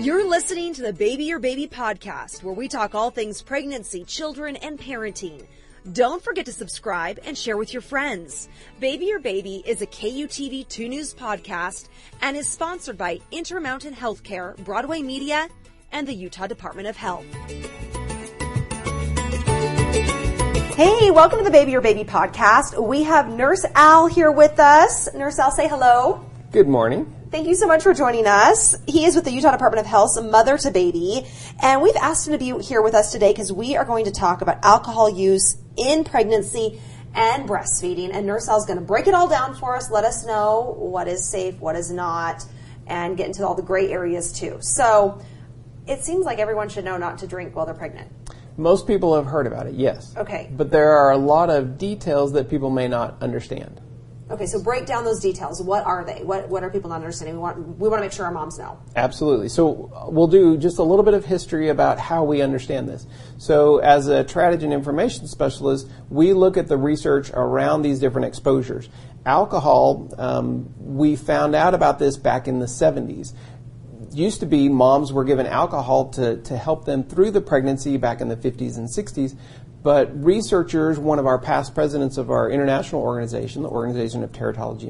You're listening to the Baby Your Baby podcast, where we talk all things pregnancy, children, and parenting. Don't forget to subscribe and share with your friends. Baby Your Baby is a KUTV 2 News podcast and is sponsored by Intermountain Healthcare, Broadway Media, and the Utah Department of Health. Hey, welcome to the Baby Your Baby podcast. We have Nurse Al here with us. Nurse Al, say hello. Good morning. Thank you so much for joining us. He is with the Utah Department of Health's Mother to Baby, and we've asked him to be here with us today because we are going to talk about alcohol use in pregnancy and breastfeeding. And Nurse Al is going to break it all down for us, let us know what is safe, what is not, and get into all the gray areas too. So it seems like everyone should know not to drink while they're pregnant. Most people have heard about it, yes. Okay. But there are a lot of details that people may not understand. Okay, so break down those details. What are they? What what are people not understanding? We want we want to make sure our moms know. Absolutely. So uh, we'll do just a little bit of history about how we understand this. So as a teratology information specialist, we look at the research around these different exposures. Alcohol, um, we found out about this back in the 70s. Used to be moms were given alcohol to, to help them through the pregnancy back in the 50s and 60s, but researchers, one of our past presidents of our international organization, the Organization of Teratology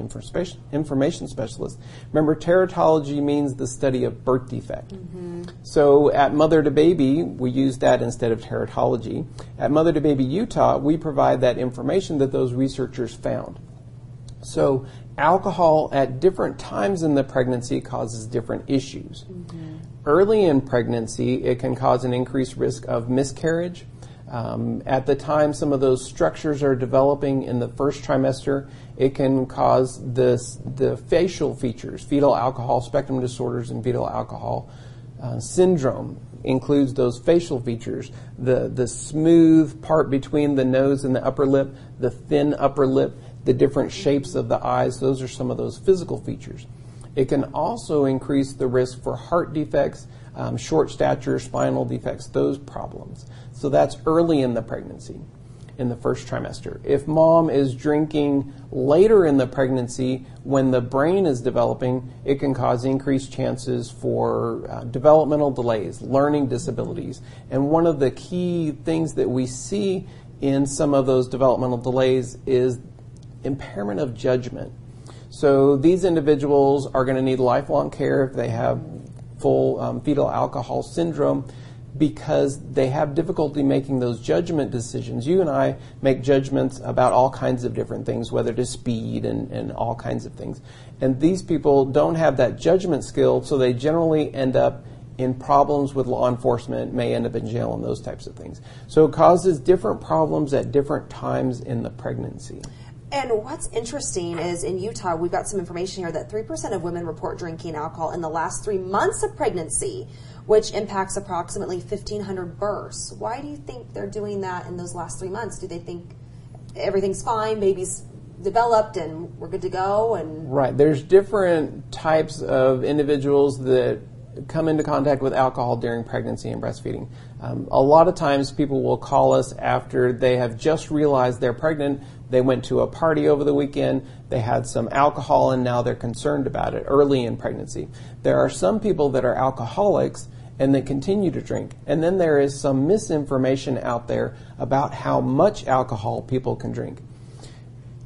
Information Specialists, remember teratology means the study of birth defect. Mm-hmm. So at Mother to Baby, we use that instead of teratology. At Mother to Baby Utah, we provide that information that those researchers found. So alcohol at different times in the pregnancy causes different issues. Mm-hmm. Early in pregnancy, it can cause an increased risk of miscarriage um, at the time some of those structures are developing in the first trimester, it can cause this, the facial features, fetal alcohol spectrum disorders and fetal alcohol uh, syndrome includes those facial features, the, the smooth part between the nose and the upper lip, the thin upper lip, the different shapes of the eyes, those are some of those physical features. It can also increase the risk for heart defects, um, short stature, spinal defects, those problems. So that's early in the pregnancy, in the first trimester. If mom is drinking later in the pregnancy, when the brain is developing, it can cause increased chances for uh, developmental delays, learning disabilities. And one of the key things that we see in some of those developmental delays is impairment of judgment. So these individuals are going to need lifelong care if they have full um, fetal alcohol syndrome because they have difficulty making those judgment decisions. You and I make judgments about all kinds of different things, whether to speed and, and all kinds of things. And these people don't have that judgment skill, so they generally end up in problems with law enforcement, may end up in jail, and those types of things. So it causes different problems at different times in the pregnancy. And what's interesting is in Utah, we've got some information here that 3% of women report drinking alcohol in the last three months of pregnancy, which impacts approximately 1,500 births. Why do you think they're doing that in those last three months? Do they think everything's fine, baby's developed, and we're good to go? And right, there's different types of individuals that come into contact with alcohol during pregnancy and breastfeeding. Um, a lot of times people will call us after they have just realized they're pregnant they went to a party over the weekend, they had some alcohol, and now they're concerned about it early in pregnancy. There are some people that are alcoholics and they continue to drink. And then there is some misinformation out there about how much alcohol people can drink.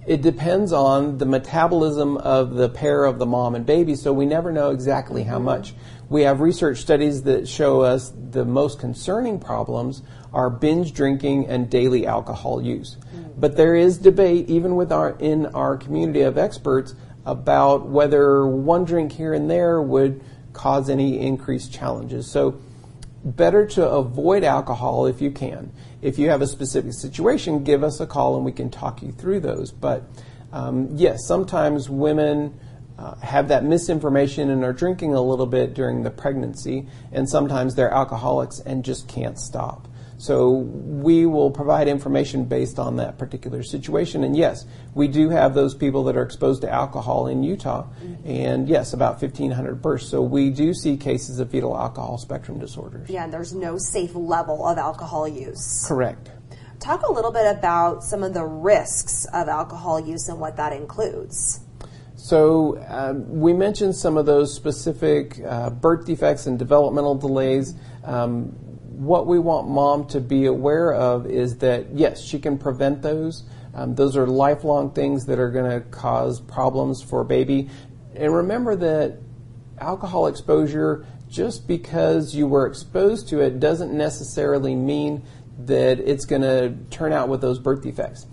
It depends on the metabolism of the pair of the mom and baby, so we never know exactly how much. We have research studies that show us the most concerning problems are binge drinking and daily alcohol use. Mm. But there is debate, even with our in our community of experts, about whether one drink here and there would cause any increased challenges. So, better to avoid alcohol if you can. If you have a specific situation, give us a call and we can talk you through those. But um, yes, sometimes women. Uh, have that misinformation and are drinking a little bit during the pregnancy, and sometimes they're alcoholics and just can't stop. So we will provide information based on that particular situation. And yes, we do have those people that are exposed to alcohol in Utah. Mm-hmm. And yes, about 1,500 births. So we do see cases of fetal alcohol spectrum disorders. Yeah, and there's no safe level of alcohol use. Correct. Talk a little bit about some of the risks of alcohol use and what that includes. So um, we mentioned some of those specific uh, birth defects and developmental delays. Um, what we want mom to be aware of is that yes, she can prevent those. Um, those are lifelong things that are going to cause problems for a baby. And remember that alcohol exposure, just because you were exposed to it, doesn't necessarily mean that it's going to turn out with those birth defects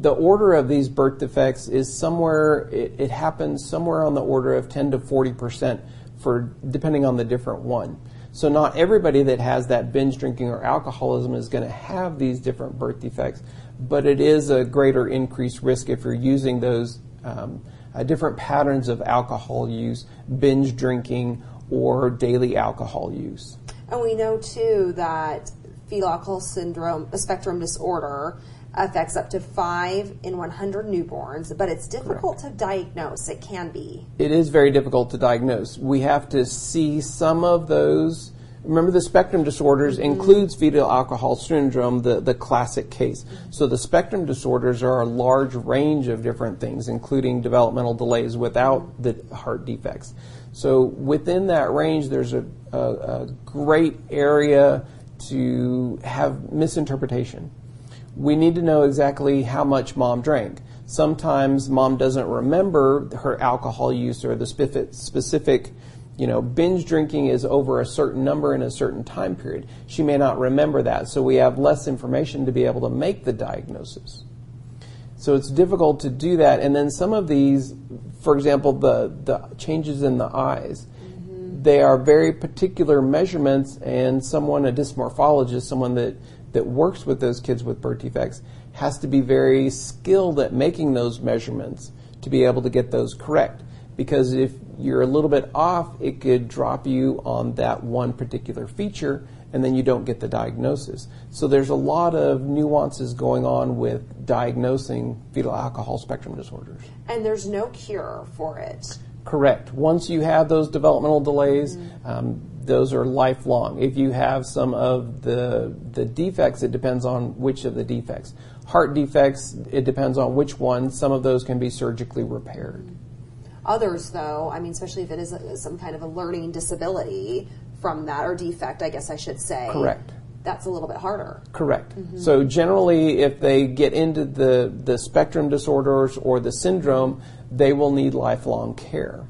the order of these birth defects is somewhere it, it, happens somewhere on the order of 10 to 40 percent for depending on the different one so not everybody that has that binge drinking or alcoholism is going to have these different birth defects but it is a greater increased risk if you're using those um, uh, different patterns of alcohol use binge drinking or daily alcohol use. And we know too that fetal alcohol syndrome a spectrum disorder affects up to five in 100 newborns, but it's difficult Correct. to diagnose. It can be. It is very difficult to diagnose. We have to see some of those. Remember, the spectrum disorders mm-hmm. includes fetal alcohol syndrome, the, the classic case. So the spectrum disorders are a large range of different things, including developmental delays without the heart defects. So within that range, there's a, a, a great area to have misinterpretation we need to know exactly how much mom drank. Sometimes mom doesn't remember her alcohol use or the specific, you know, binge drinking is over a certain number in a certain time period. She may not remember that, so we have less information to be able to make the diagnosis. So it's difficult to do that. And then some of these, for example, the, the changes in the eyes, mm-hmm. they are very particular measurements, and someone, a dysmorphologist, someone that that works with those kids with birth defects has to be very skilled at making those measurements to be able to get those correct. Because if you're a little bit off, it could drop you on that one particular feature and then you don't get the diagnosis. So there's a lot of nuances going on with diagnosing fetal alcohol spectrum disorders. And there's no cure for it. Correct. Once you have those developmental delays, mm-hmm. um, those are lifelong. If you have some of the the defects, it depends on which of the defects. Heart defects, it depends on which one. Some of those can be surgically repaired. Others, though, I mean, especially if it is a, some kind of a learning disability from that or defect, I guess I should say. Correct. That's a little bit harder. Correct. Mm-hmm. So generally, if they get into the the spectrum disorders or the syndrome, they will need lifelong care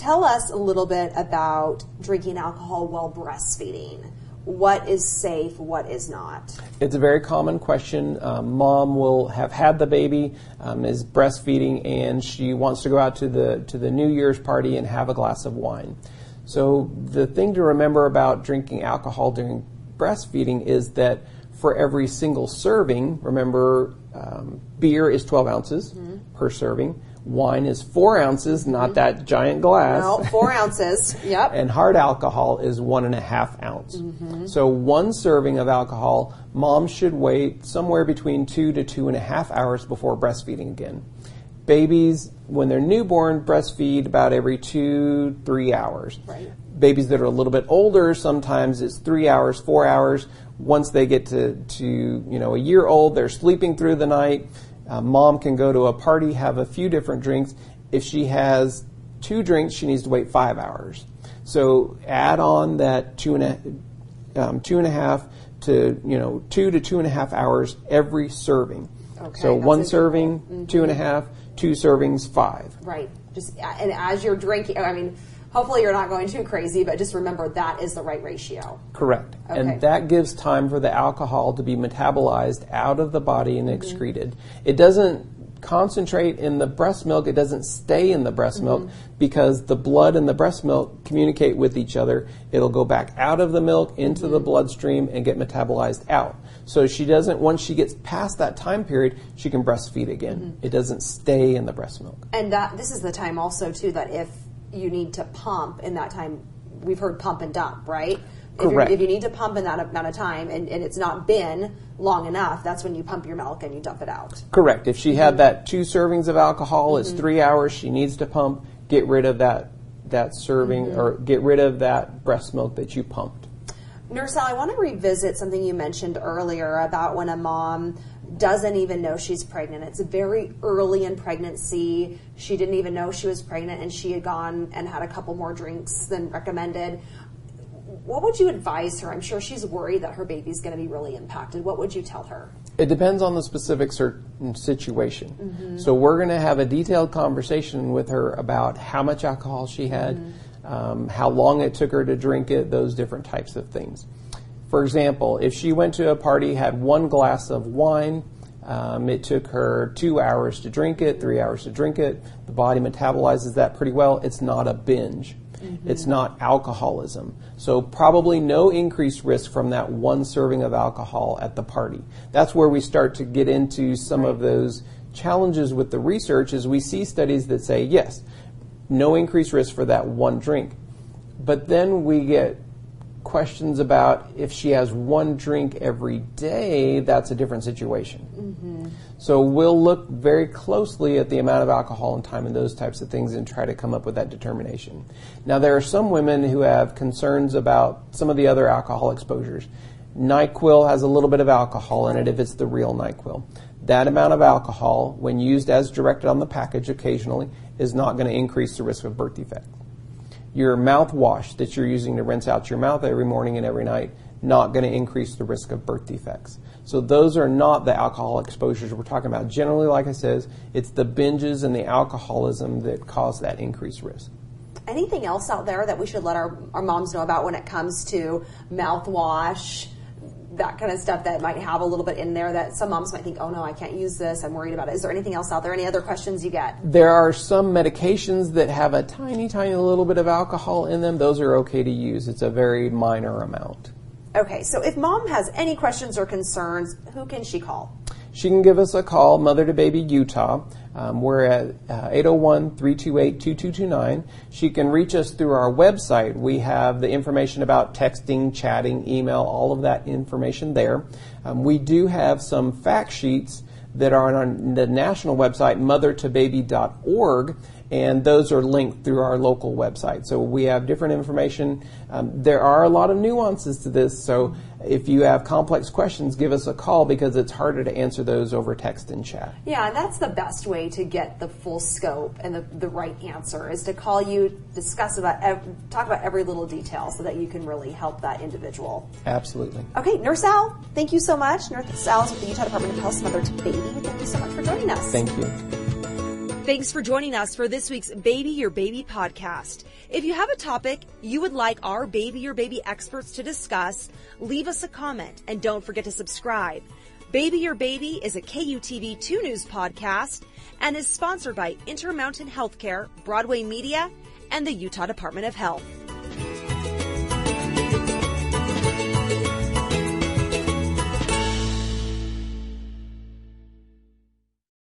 tell us a little bit about drinking alcohol while breastfeeding. What is safe? What is not? It's a very common question. Um, mom will have had the baby, um, is breastfeeding, and she wants to go out to the to the New Year's party and have a glass of wine. So the thing to remember about drinking alcohol during breastfeeding is that for every single serving, remember um, beer is 12 ounces mm-hmm. per serving Wine is four ounces, not mm-hmm. that giant glass. No, four ounces. Yep. and hard alcohol is one and a half ounce. Mm-hmm. So one serving of alcohol, mom should wait somewhere between two to two and a half hours before breastfeeding again. Babies, when they're newborn, breastfeed about every two, three hours. Right. Babies that are a little bit older, sometimes it's three hours, four hours. Once they get to, to you know a year old, they're sleeping through the night uh, mom can go to a party, have a few different drinks. If she has two drinks, she needs to wait five hours. So add on that two and a, um, two and a half to you know two to two and a half hours every serving. Okay, so one serving, mm-hmm. two and a half, two servings, five. Right. Just and as you're drinking, I mean, hopefully you're not going too crazy, but just remember that is the right ratio. Correct. Okay. And that gives time for the alcohol to be metabolized out of the body and mm-hmm. excreted. It doesn't concentrate in the breast milk, it doesn't stay in the breast mm-hmm. milk because the blood and the breast milk communicate with each other. It'll go back out of the milk into mm-hmm. the bloodstream and get metabolized out. So she doesn't, once she gets past that time period, she can breastfeed again. Mm-hmm. It doesn't stay in the breast milk. And that this is the time also too that if you need to pump in that time. We've heard pump and dump, right? Correct. If, if you need to pump in that amount of time and, and, it's not been long enough, that's when you pump your milk and you dump it out. Correct. If she had mm-hmm. that two servings of alcohol, mm-hmm. it's three hours. She needs to pump. Get rid of that that serving mm-hmm. or get rid of that breast milk that you pumped. Nurse Al, I want to revisit something you mentioned earlier about when a mom doesn't even know she's pregnant. It's very early in pregnancy. She didn't even know she was pregnant and she had gone and had a couple more drinks than recommended. What would you advise her? I'm sure she's worried that her baby's going to be really impacted. What would you tell her? It depends on the specific certain situation. Mm-hmm. So we're going to have a detailed conversation with her about how much alcohol she had, mm-hmm. um, how long it took her to drink it, those different types of things. For example, if she went to a party, had one glass of wine, um, it took her two hours to drink it, three hours to drink it. The body metabolizes that pretty well. It's not a binge. Mm-hmm. It's not alcoholism. So probably no increased risk from that one serving of alcohol at the party. That's where we start to get into some right. of those challenges with the research is we see studies that say, yes, no increased risk for that one drink. But then we get questions about if she has one drink every day, that's a different situation. Mm-hmm. So we'll look very closely at the amount of alcohol and time and those types of things and try to come up with that determination. Now, there are some women who have concerns about some of the other alcohol exposures. NyQuil has a little bit of alcohol in it if it's the real NyQuil. That amount of alcohol, when used as directed on the package occasionally, is not going to increase the risk of birth defects your mouthwash that you're using to rinse out your mouth every morning and every night not going to increase the risk of birth defects. So those are not the alcohol exposures we're talking about. Generally, like I said, it's the binges and the alcoholism that cause that increased risk. Anything else out there that we should let our, our moms know about when it comes to mouthwash? That kind of stuff that might have a little bit in there that some moms might think, oh no, I can't use this. I'm worried about it. Is there anything else out there? Any other questions you get? There are some medications that have a tiny, tiny little bit of alcohol in them. Those are okay to use. It's a very minor amount. Okay, so if mom has any questions or concerns, who can she call? She can give us a call, Mother to Baby Utah. Um, we're at uh, 801 328 2229. She can reach us through our website. We have the information about texting, chatting, email, all of that information there. Um, we do have some fact sheets that are on the national website, mothertobaby.org, and those are linked through our local website. So we have different information. Um, there are a lot of nuances to this, so if you have complex questions, give us a call because it's harder to answer those over text and chat. Yeah, that's the best way to get the full scope and the, the right answer is to call you, discuss about, ev- talk about every little detail so that you can really help that individual. Absolutely. Okay, Nurse Al, thank you so much. Nurse Al is with the Utah Department of Health Mother to Baby. Thank you so much for joining us. Thank you. Thanks for joining us for this week's Baby Your Baby podcast. If you have a topic you would like our Baby Your Baby experts to discuss, leave us a comment and don't forget to subscribe. Baby Your Baby is a KUTV 2 News podcast and is sponsored by Intermountain Healthcare, Broadway Media, and the Utah Department of Health.